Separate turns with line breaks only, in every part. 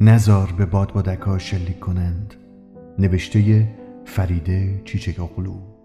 نزار به باد بادکا شلیک کنند. نوشته فریده چیچگاقلو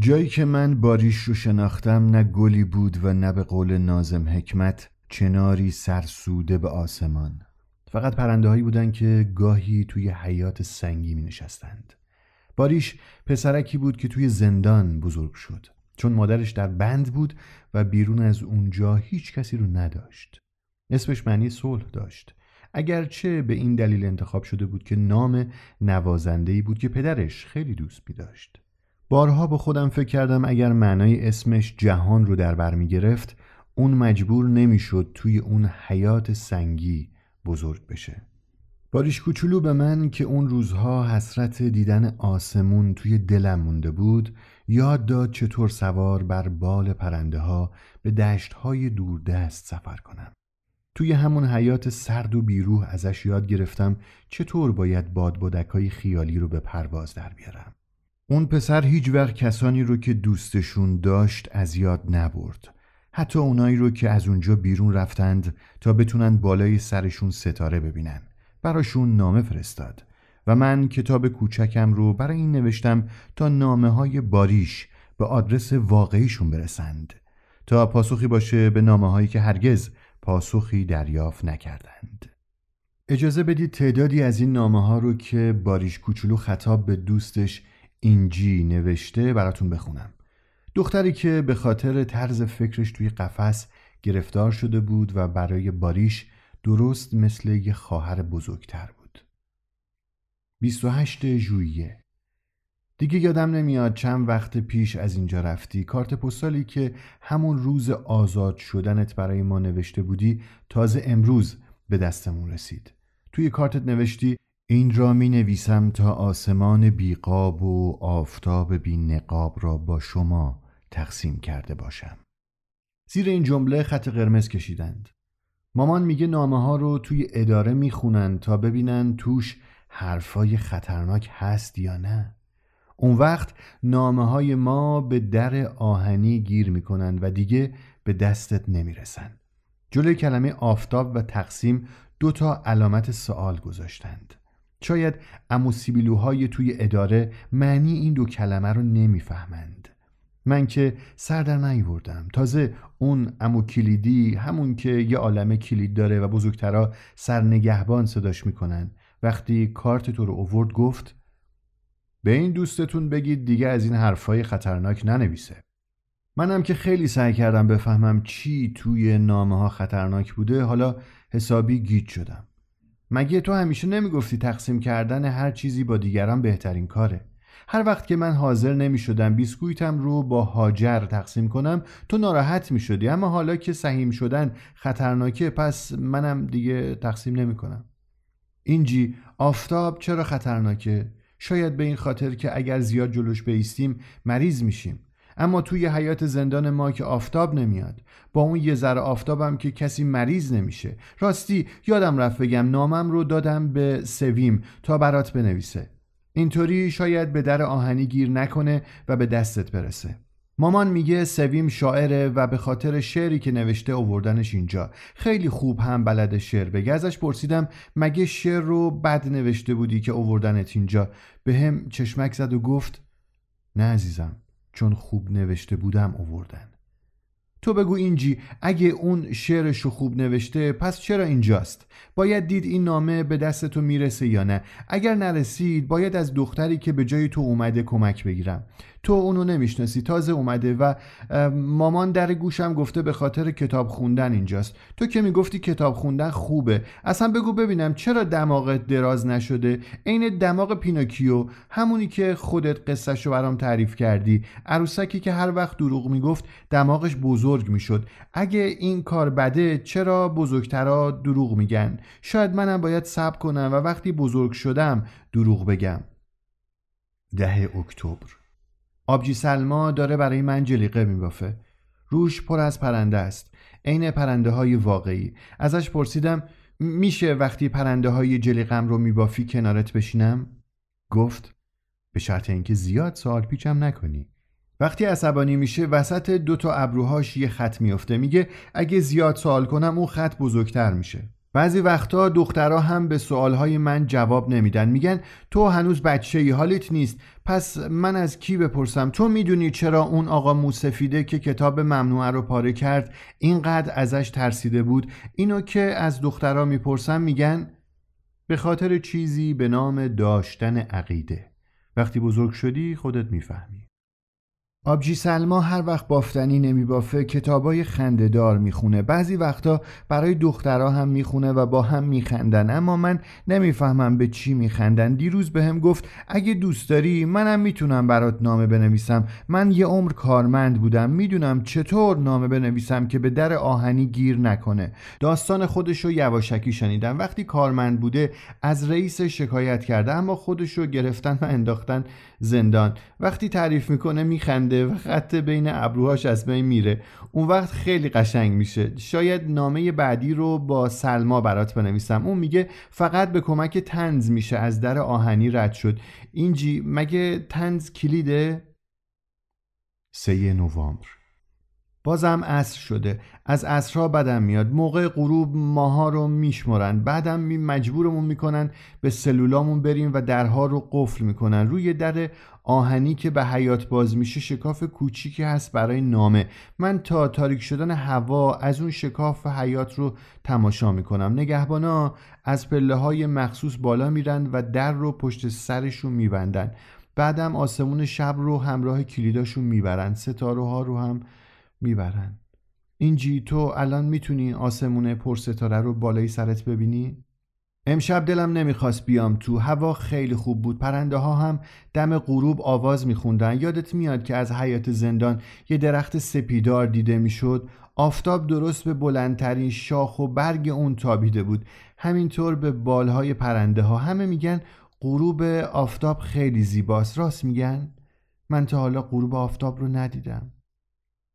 جایی که من باریش رو شناختم نه گلی بود و نه به قول نازم حکمت چناری سرسوده به آسمان. فقط پرنده هایی بودن که گاهی توی حیات سنگی می نشستند باریش پسرکی بود که توی زندان بزرگ شد. چون مادرش در بند بود و بیرون از اونجا هیچ کسی رو نداشت. اسمش معنی صلح داشت. اگرچه به این دلیل انتخاب شده بود که نام نوازندهی بود که پدرش خیلی دوست می داشت بارها با خودم فکر کردم اگر معنای اسمش جهان رو در بر می گرفت اون مجبور نمی‌شد توی اون حیات سنگی بزرگ بشه. باریش کوچولو به من که اون روزها حسرت دیدن آسمون توی دلم مونده بود یاد داد چطور سوار بر بال پرنده ها به دشت های دوردست سفر کنم. توی همون حیات سرد و بیروح ازش یاد گرفتم چطور باید بادبادکای خیالی رو به پرواز در بیارم. اون پسر هیچ وقت کسانی رو که دوستشون داشت از یاد نبرد. حتی اونایی رو که از اونجا بیرون رفتند تا بتونن بالای سرشون ستاره ببینن. براشون نامه فرستاد و من کتاب کوچکم رو برای این نوشتم تا نامه های باریش به آدرس واقعیشون برسند. تا پاسخی باشه به نامه هایی که هرگز پاسخی دریافت نکردند. اجازه بدید تعدادی از این نامه ها رو که باریش کوچولو خطاب به دوستش اینجی نوشته براتون بخونم. دختری که به خاطر طرز فکرش توی قفس گرفتار شده بود و برای باریش درست مثل یه خواهر بزرگتر بود. 28 ژوئیه. دیگه یادم نمیاد چند وقت پیش از اینجا رفتی. کارت پستالی که همون روز آزاد شدنت برای ما نوشته بودی تازه امروز به دستمون رسید. توی کارتت نوشتی این را می نویسم تا آسمان بیقاب و آفتاب بی نقاب را با شما تقسیم کرده باشم. زیر این جمله خط قرمز کشیدند. مامان میگه نامه ها رو توی اداره می‌خونن تا ببینن توش حرفای خطرناک هست یا نه. اون وقت نامه های ما به در آهنی گیر می‌کنن و دیگه به دستت نمی‌رسن. جلوی کلمه آفتاب و تقسیم دو تا علامت سوال گذاشتند. شاید اموسیبیلوهای توی اداره معنی این دو کلمه رو نمی‌فهمند. من که سر در نیوردم تازه اون امو کلیدی همون که یه عالمه کلید داره و بزرگترا سرنگهبان صداش می‌کنن. وقتی کارت تو رو اوورد گفت به این دوستتون بگید دیگه از این حرفای خطرناک ننویسه. منم که خیلی سعی کردم بفهمم چی توی نامه ها خطرناک بوده. حالا حسابی گیج شدم. مگه تو همیشه نمی‌گفتی تقسیم کردن هر چیزی با دیگران بهترین کاره؟ هر وقت که من حاضر نمی شدم بیسکویتم رو با هاجر تقسیم کنم تو ناراحت می شدی اما حالا که سهیم شدن خطرناکه پس منم دیگه تقسیم نمی کنم اینجی آفتاب چرا خطرناکه؟ شاید به این خاطر که اگر زیاد جلوش بیستیم مریض میشیم. اما توی حیات زندان ما که آفتاب نمیاد. با اون یه ذره آفتابم که کسی مریض نمیشه. راستی یادم رفت بگم نامم رو دادم به سویم تا برات بنویسه. اینطوری شاید به در آهنی گیر نکنه و به دستت برسه. مامان میگه سویم شاعره و به خاطر شعری که نوشته اووردنش اینجا. خیلی خوب هم بلد شعر بگه. ازش پرسیدم مگه شعر رو بد نوشته بودی که اووردنت اینجا؟ به هم چشمک زد و گفت نه عزیزم. چون خوب نوشته بودم اووردن تو بگو اینجی اگه اون شعرشو خوب نوشته پس چرا اینجاست؟ باید دید این نامه به دست تو می‌رسه یا نه؟ اگر نرسید باید از دختری که به جای تو اومده کمک بگیرم. تو اونو نمی‌شناسی تازه اومده و مامان در گوشم گفته به خاطر کتاب خوندن اینجاست. تو که می‌گفتی کتاب خوندن خوبه. اصلا بگو ببینم چرا دماغت دراز نشده؟ عین دماغ پیناکیو همونی که خودت قصهشو برام تعریف کردی. عروسکی که هر وقت دروغ می‌گفت دماغش بزرگ می‌شد. اگه این کار بده چرا بزرگترا دروغ میگن؟ شاید منم باید صبر کنم و وقتی بزرگ شدم دروغ بگم. ده اکتبر. آبجی سلما داره برای من جلیقه میبافه. روش پر از پرنده است. عین پرنده های واقعی. ازش پرسیدم میشه وقتی پرنده های جلیقم رو میبافی کنارت بشینم؟ گفت به شرط اینکه زیاد سوال پیچم نکنی. وقتی عصبانی میشه وسط دو تا ابروهاش یه خط میفته میگه اگه زیاد سوال کنم اون خط بزرگتر میشه. بعضی وقتا دخترها هم به سوالهای من جواب نمیدن. میگن تو هنوز بچه ای حالت نیست. پس من از کی بپرسم؟ تو می‌دونی چرا اون آقا موسفیده که کتاب ممنوعه رو پاره کرد اینقدر ازش ترسیده بود؟ اینو که از دخترها می‌پرسم میگن به خاطر چیزی به نام داشتن عقیده. وقتی بزرگ شدی خودت می‌فهمی. آبجی سلما هر وقت بافتنی نمیبافه کتابای خندهدار می‌خونه. بعضی وقتا برای دخترها هم می‌خونه و با هم میخندن. اما من نمی‌فهمم به چی میخندن. دیروز به هم گفت اگه دوست داری منم می‌تونم برات نامه بنویسم. من یه عمر کارمند بودم. می‌دونم چطور نامه بنویسم که به در آهنی گیر نکنه. داستان خودشو یواشکی شنیدم. وقتی کارمند بوده از رئیس شکایت کرده اما خودشو گرفتن و انداختن زندان. وقتی تعریف می‌کنه میخنده و خط بین ابروهاش از بین میره. اون وقت خیلی قشنگ میشه. شاید نامه بعدی رو با سلما برات بنویسم. اون میگه فقط به کمک تنز میشه. از در آهنی رد شد. اینجی مگه تنز کلیده؟ سه نوامبر. بازم عصر شده. از عصرها بدم میاد. موقع غروب ماها رو میشمرن. بعدم می مجبورمون می‌کنن به سلولامون بریم و درها رو قفل می‌کنن. روی در آهنی که به حیات باز میشه شکاف کوچیکی هست برای نامه. من تا تاریک شدن هوا از اون شکاف حیات رو تماشا می‌کنم. نگهبانا از پله های مخصوص بالا میرن و در رو پشت سرشون میبندن. بعدم آسمون شب رو همراه کلیداشون می‌برن. ستاره ها رو هم می‌برن. اینجی تو الان می‌تونی آسمون پرستاره رو بالای سرت ببینی؟ امشب دلم نمی‌خواست بیام. تو هوا خیلی خوب بود. پرنده ها هم دم غروب آواز میخوندن. یادت میاد که از حیات زندان یه درخت سپیدار دیده می‌شد؟ آفتاب درست به بلندترین شاخ و برگ اون تابیده بود. همینطور به بالهای پرنده ها همه میگن غروب آفتاب خیلی زیباست. راست میگن؟ من تا حالا غروب آفتاب رو ندیدم.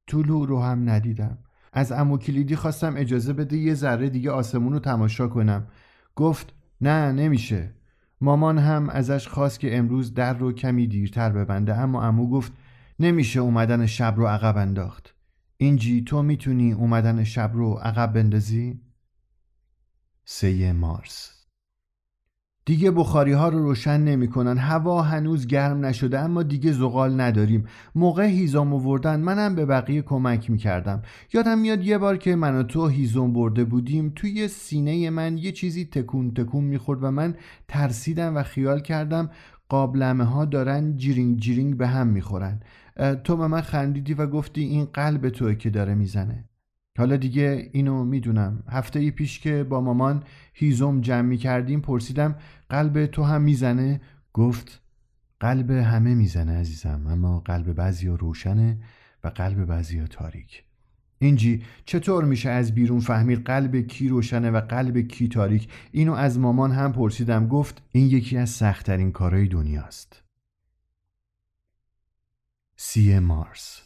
طلوع رو هم ندیدم. از امو کلیدی خواستم اجازه بده یه ذره دیگه آسمون رو تماشا کنم. گفت نه نمیشه. مامان هم ازش خواست که امروز در رو کمی دیرتر ببنده اما امو گفت نمیشه اومدن شب رو عقب انداخت. اینجی تو می‌تونی اومدن شب رو عقب بندازی؟ سه مارس. دیگه بخاری ها رو روشن نمی‌کنن. هوا هنوز گرم نشده اما دیگه زغال نداریم. موقع هیزم آوردن منم به بقیه کمک می‌کردم. یادم میاد یه بار که من و تو هیزم برده بودیم توی سینه من یه چیزی تکون تکون می‌خورد و من ترسیدم و خیال کردم قابلمه ها دارن جیرینگ جیرینگ به هم می‌خورن. تو به من خندیدی و گفتی این قلب توی که داره می‌زنه. حالا دیگه اینو می‌دونم. هفته پیش که با مامان هیزم جمع می کردیم پرسیدم قلب تو هم می‌زنه؟ گفت قلب همه می‌زنه عزیزم اما قلب بعضی روشنه و قلب بعضی تاریک. اینجی چطور میشه از بیرون فهمید قلب کی روشنه و قلب کی تاریک؟ اینو از مامان هم پرسیدم. گفت این یکی از سختترین کارهای دنیاست. سی مارس.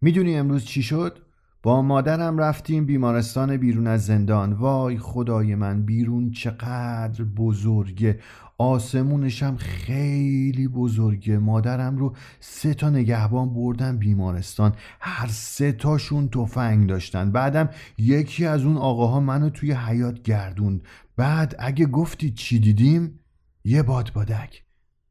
می‌دونی امروز چی شد؟ با مادرم رفتیم بیمارستان بیرون از زندان. وای خدای من بیرون چقدر بزرگه. آسمونشم خیلی بزرگه. مادرم رو سه تا نگهبان بردن بیمارستان. هر سه تاشون تفنگ داشتن. بعدم یکی از اون آقاها منو توی حیات گردوند. بعد اگه گفتی چی دیدیم؟ یه باد بادک.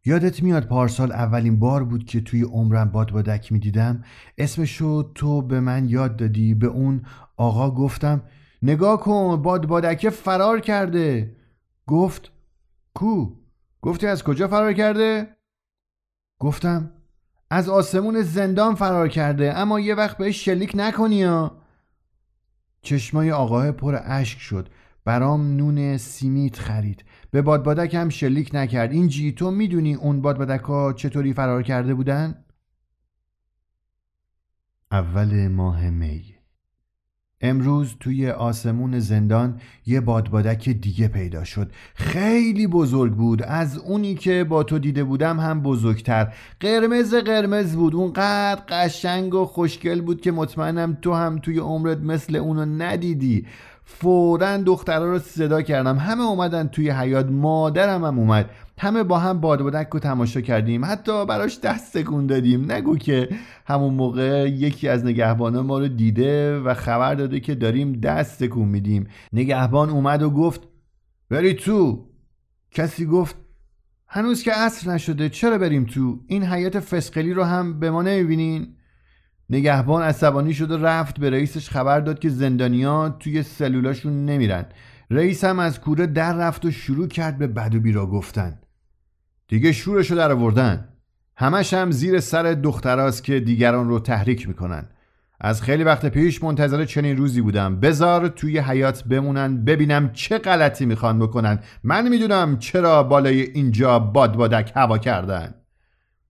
یادت میاد پارسال اولین بار بود که توی عمرم بادبادک می‌دیدم؟ اسمشو تو به من یاد دادی؟ به اون آقا گفتم نگاه کن بادبادکه فرار کرده. گفت کو؟ گفتی از کجا فرار کرده؟ گفتم از آسمون زندان فرار کرده اما یه وقت بهش شلیک نکنی ها. چشمای آقاه پر اشک شد. برام نون سیمیت خرید. به بادبادک هم شلیک نکرد. این جی تو می‌دونی اون بادبادک ها چطوری فرار کرده بودن؟ اول ماه می. امروز توی آسمون زندان یه بادبادک دیگه پیدا شد. خیلی بزرگ بود. از اونی که با تو دیده بودم هم بزرگتر. قرمز قرمز بود. اونقدر قشنگ و خوشگل بود که مطمئنم تو هم توی عمرت مثل اونو ندیدی. فورا دخترها رو صدا کردم. همه اومدن توی حیات مادرم هم اومد. همه با هم بادبادک رو تماشا کردیم. حتی براش دست تکون دادیم. نگو که همون موقع یکی از نگهبانا ما رو دیده و خبر داده که داریم دست تکون میدیم. نگهبان اومد و گفت بری تو. کسی گفت هنوز که عصر نشده چرا بریم تو؟ این حیات فسقلی رو هم به ما نمی‌بینین؟ نگهبان عصبانی شد و رفت به رئیسش خبر داد که زندانیا توی سلولاشون نمیرن. رئیس هم از کوره در رفت و شروع کرد به بد و بیرا گفتن. دیگه شورشو در آوردن. همش هم زیر سر دختراست که دیگران رو تحریک می‌کنن. از خیلی وقت پیش منتظر چنین روزی بودم. بزار توی حیات بمونن ببینم چه غلطی می‌خوان بکنن. من می‌دونم چرا بالای اینجا باد بادک هوا کردن.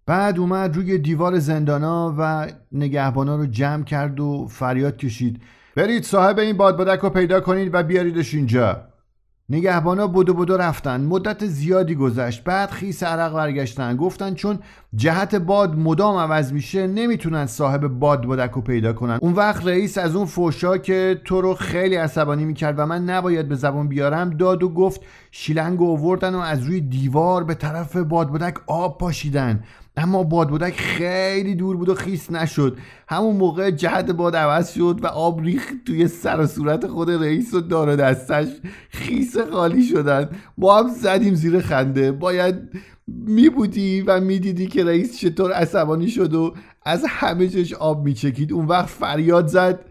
بعد اومد روی دیوار زندانا و نگهبانا رو جمع کرد و فریاد کشید. برید صاحب این بادبادک رو پیدا کنید و بیاریدش اینجا. نگهبانا بدو بدو رفتن. مدت زیادی گذشت. بعد خیس عرق برگشتن. گفتن چون جهت باد مدام عوض میشه نمی‌تونن صاحب باد بادک رو پیدا کنن. اون وقت رئیس از اون فوشا که تو رو خیلی عصبانی می‌کرد و من نباید به زبان بیارم داد و گفت شیلنگ آوردن و از روی دیوار به طرف بادبادک آب پاشیدن. اما بادبادک خیلی دور بود و خیس نشد. همون موقع جهت باد عوض شد و آب ریخت توی سر و صورت خود رئیس و دار دستش خیس خالی شدن. ما هم زدیم زیر خنده. باید می بودی و می‌دیدی که رئیس چطور عصبانی شد و از همه جش آب میچکید. اون وقت فریاد زد.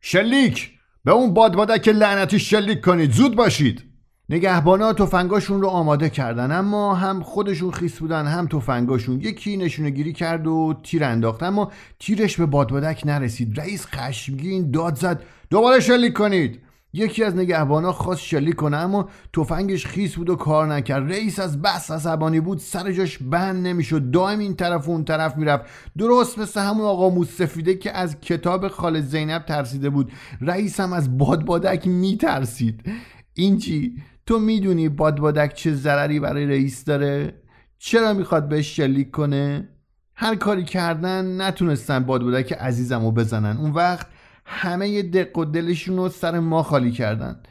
شلیک! به اون بادبادک لعنتی شلیک کنید. زود باشید! نگهبانا تفنگاشون رو آماده کردن اما هم خودشون خیس بودن هم تفنگاشون. یکی نشونه گیری کرد و تیر انداخت اما تیرش به بادبادک نرسید. رئیس خشمگین داد زد دوباره شلیک کنید. یکی از نگهبانا خواست شلیک کنه اما تفنگش خیس بود و کار نکرد. رئیس از بس عصبانی بود سر جاش بند نمی‌شد. دائم این طرف و اون طرف می‌رفت. درست مثل همون آقا موسفیده که از کتاب خال زینب ترسیده بود. رئیس هم از بادبادک میترسید. این چی؟ تو می‌دونی بادبادک چه ضرری برای رئیس داره؟ چرا می‌خواد بهش شلیک کنه؟ هر کاری کردن نتونستن بادبادک عزیزم رو بزنن. اون وقت همه دق و دلشون رو سر ما خالی کردن.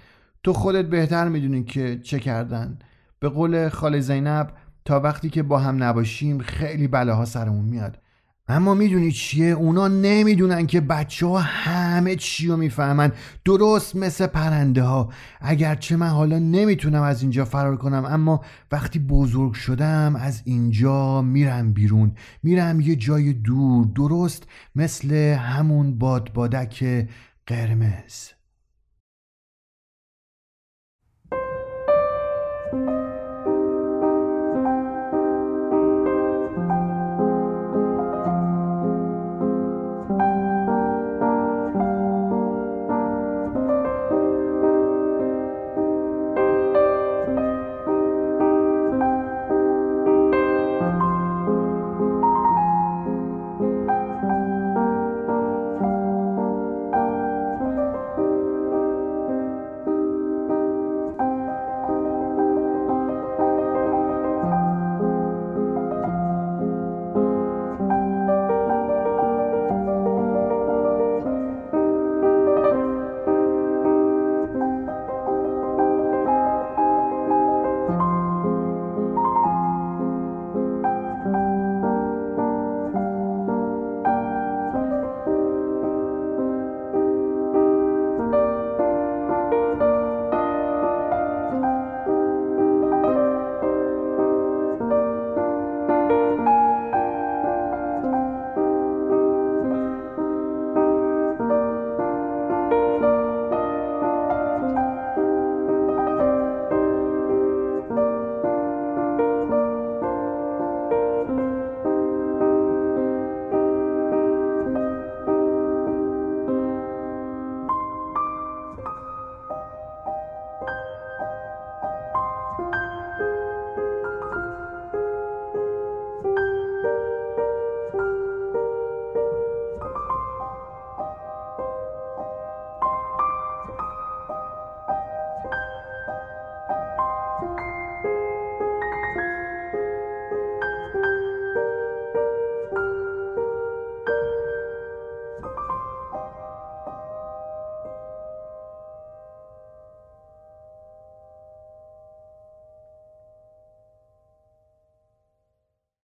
تو خودت بهتر می‌دونی که چه کردن. به قول خاله زینب تا وقتی که با هم نباشیم خیلی بلاها سرمون میاد. اما می‌دونی چیه؟ اونا نمی‌دونن که بچه ها همه چی رو می‌فهمن. درست مثل پرنده ها اگرچه من حالا نمی‌تونم از اینجا فرار کنم اما وقتی بزرگ شدم از اینجا میرم بیرون. میرم یه جای دور درست مثل همون بادبادک قرمز.